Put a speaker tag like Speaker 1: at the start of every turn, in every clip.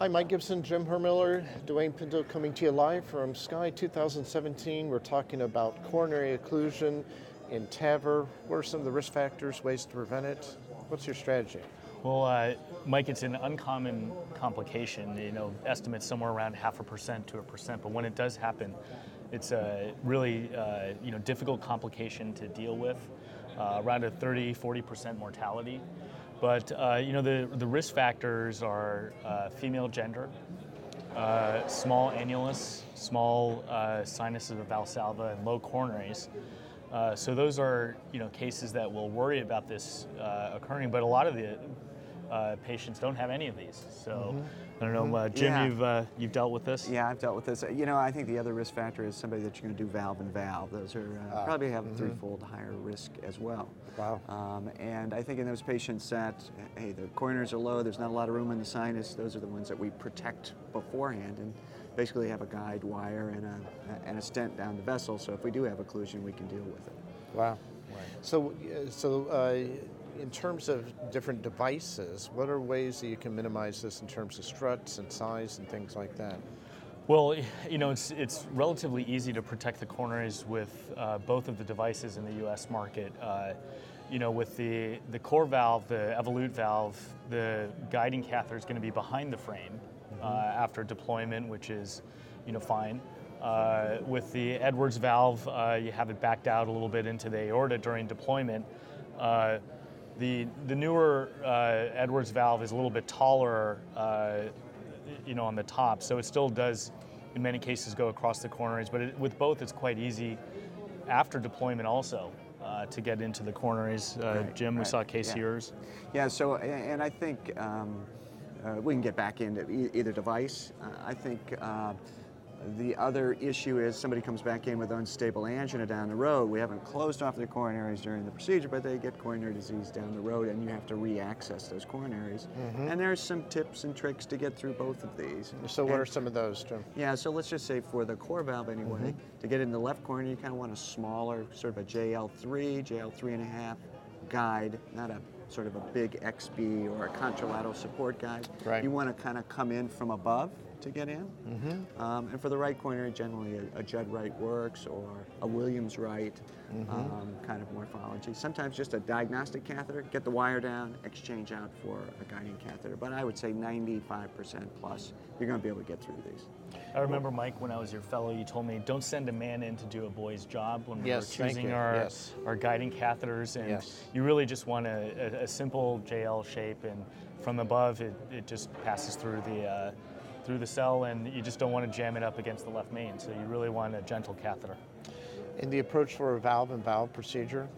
Speaker 1: Hi, Mike Gibson, Jim Hermiller, Duane Pinto coming to you live from SCAI 2017. We're talking about coronary occlusion in TAVR. What are some of the risk factors, ways to prevent it? What's your strategy?
Speaker 2: Well, uh, Mike, it's an uncommon complication. You know, estimates somewhere around half a percent to a percent. But when it does happen, it's a really uh, you know difficult complication to deal with. Uh, around a 30, 40 percent mortality. But uh, you know, the the risk factors are uh, female gender, uh, small annulus, small sinuses of Valsalva, and low coronaries. Uh, so those are you know cases that will worry about this uh, occurring, but a lot of the uh, patients don't have any of these. So mm-hmm. I don't know, uh, Jim, yeah. you've uh, you've dealt with this.
Speaker 3: Yeah, I've dealt with this. You know, I think the other risk factor is somebody that you're going to do valve and valve. Those are uh, ah, probably have mm-hmm. threefold higher risk as well.
Speaker 1: Wow.
Speaker 3: Um, and I think in those patients that hey, the coronaries are low, there's not a lot of room in the sinus. Those are the ones that we protect beforehand and basically have a guide wire and a and a stent down the vessel. So if we do have occlusion, we can deal with it.
Speaker 1: Wow. Right. So so. Uh, in terms of different devices, what are ways that you can minimize this in terms of struts and size and things like that?
Speaker 2: Well, you know, it's, it's relatively easy to protect the corners with uh, both of the devices in the U.S. market. Uh, you know, with the, the core valve, the Evolut valve, the guiding catheter is going to be behind the frame mm-hmm. uh, after deployment, which is, you know, fine. Uh, with the Edwards valve, uh, you have it backed out a little bit into the aorta during deployment. The, the newer uh, Edwards valve is a little bit taller, uh, you know, on the top, so it still does, in many cases, go across the coronaries. But it, with both, it's quite easy after deployment also. Uh, to get into the coronaries, uh, right, Jim, right. we saw case
Speaker 3: yeah.
Speaker 2: yours.
Speaker 3: Yeah. So, and I think um, uh, we can get back into either device. Uh, I think the other issue is somebody comes back in with unstable angina down the road. We haven't closed off their coronaries during the procedure, but they get coronary disease down the road, and you have to re-access those coronaries. Mm-hmm. And there's some tips and tricks to get through both of these.
Speaker 1: So, what and, are some of those, Jim?
Speaker 3: Yeah, so let's just say for the core valve anyway, mm-hmm. to get in the left coronary, you kind of want a smaller, sort of a JL3, JL3 and a half guide, not a sort of a big XB or a contralateral support guide.
Speaker 1: Right.
Speaker 3: You want to kind of come in from above to get in. Mm-hmm. Um, and for the right coronary, generally a, a, Judd Wright works or a Williams Wright mm-hmm. um, kind of morphology. Sometimes just a diagnostic catheter, get the wire down, exchange out for a guiding catheter. But I would say 95% plus, you're going to be able to get through these.
Speaker 2: I remember, Mike, when I was your fellow, you told me don't send a man in to do a boy's job when we
Speaker 1: yes,
Speaker 2: were choosing our,
Speaker 1: yes.
Speaker 2: our guiding catheters. And
Speaker 1: yes.
Speaker 2: you really just want a, a, a, simple JL shape, and from above, it, it just passes through the. Uh, through the cell, and you just don't want to jam it up against the left main. So you really want a gentle catheter.
Speaker 1: And the approach for a valve and valve procedure?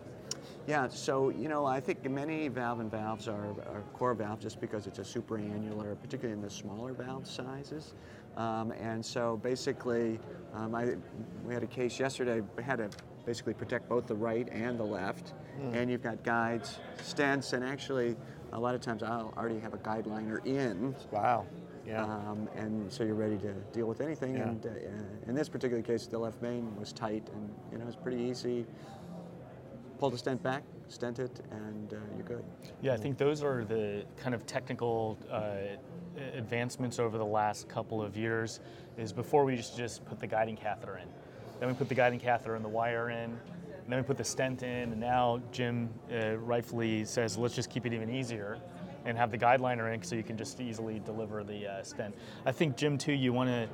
Speaker 3: Yeah, so you know, I think many valve and valves are, are CoreValve just because it's a supra-annular, particularly in the smaller valve sizes. Um, and so basically, um, I, we had a case yesterday, had to basically protect both the right and the left. Mm. And you've got guides, stents, and actually, a lot of times I'll already have a guide liner in.
Speaker 1: Wow.
Speaker 3: Yeah. Um, and so you're ready to deal with anything.
Speaker 1: Yeah.
Speaker 3: And uh, in this particular case, the left main was tight, and you know it was pretty easy. Pull the stent back, stent it, and uh, you're good.
Speaker 2: Yeah, I think those are the kind of technical uh, advancements over the last couple of years. Is before we just just put the guiding catheter in, then we put the guiding catheter and the wire in. And then we put the stent in, and now Jim uh, rightfully says, let's just keep it even easier and have the guide liner in so you can just easily deliver the uh, stent. I think, Jim, too, you want to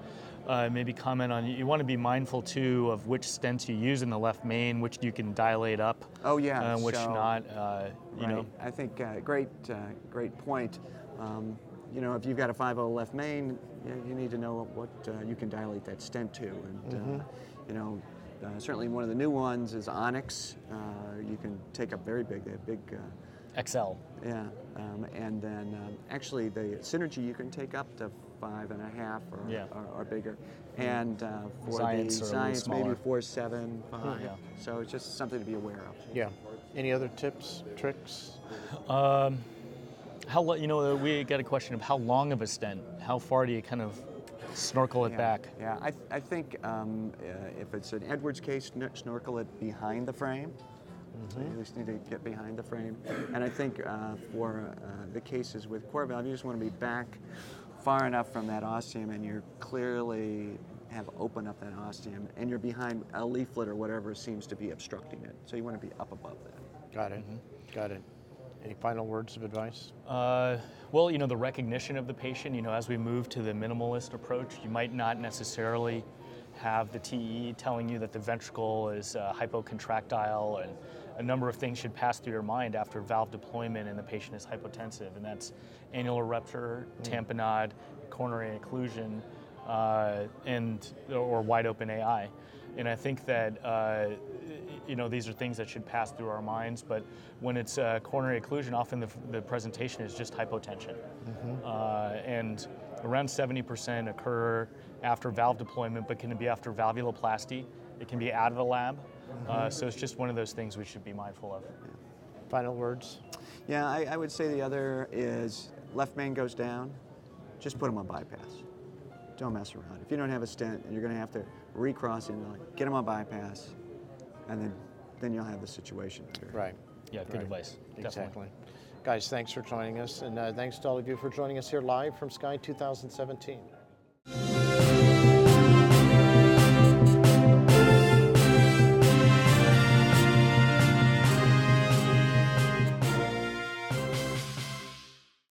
Speaker 2: uh, maybe comment on, you want to be mindful, too, of which stents you use in the left main, which you can dilate up.
Speaker 3: Oh, yeah.
Speaker 2: Uh, which
Speaker 3: so,
Speaker 2: not, uh, you
Speaker 3: right.
Speaker 2: know.
Speaker 3: I think uh, great, uh, great point. Um, you know, if you've got a 5.0 left main, you, you need to know what you can dilate that stent to. And, mm-hmm. you know, uh, certainly one of the new ones is Onyx. Uh, you can take up very big, they have big
Speaker 2: XL.
Speaker 3: Yeah, um, and then um, actually the synergy you can take up to five and a half or,
Speaker 2: yeah.
Speaker 3: or, or, bigger, and uh, for
Speaker 2: Xience
Speaker 3: the Xience maybe four, seven, five. Yeah. So it's just something to be aware of.
Speaker 1: Yeah. Any other tips, tricks?
Speaker 2: Um, how you know we got a question of how long of a stent? How far do you kind of snorkel it
Speaker 3: yeah,
Speaker 2: back?
Speaker 3: Yeah, I, I think um, uh, if it's an Edwards case, snorkel it behind the frame. Mm-hmm. So you just need to get behind the frame. And I think uh, for uh, the cases with CoreValve, you just want to be back far enough from that ostium and you're clearly have opened up that ostium and you're behind a leaflet or whatever seems to be obstructing it. So you want to be up above that.
Speaker 1: Got it. Got it. Any final words of advice?
Speaker 2: Uh, well, you know, the recognition of the patient, you know, as we move to the minimalist approach, you might not necessarily have the TEE telling you that the ventricle is uh, hypocontractile and a number of things should pass through your mind after valve deployment and the patient is hypotensive, and that's annular rupture, tamponade, coronary occlusion, uh, and or wide open AI. And I think that uh, you know these are things that should pass through our minds. But when it's uh, coronary occlusion, often the, the presentation is just hypotension, uh, and around 70% occur after valve deployment, but can be after valvuloplasty. It can be out of the lab. Uh, so it's just one of those things we should be mindful of.
Speaker 1: Final words?
Speaker 3: Yeah, I, I would say the other is left main goes down, just put them on bypass. Don't mess around. If you don't have a stent and you're going to have to recross in, like, get them on bypass, and then then you'll have the situation. under-
Speaker 1: Right.
Speaker 2: Yeah, good
Speaker 1: Right.
Speaker 2: advice. Definitely.
Speaker 1: Exactly. Guys, thanks for joining us, and uh, thanks to all of you for joining us here live from SCAI 2017.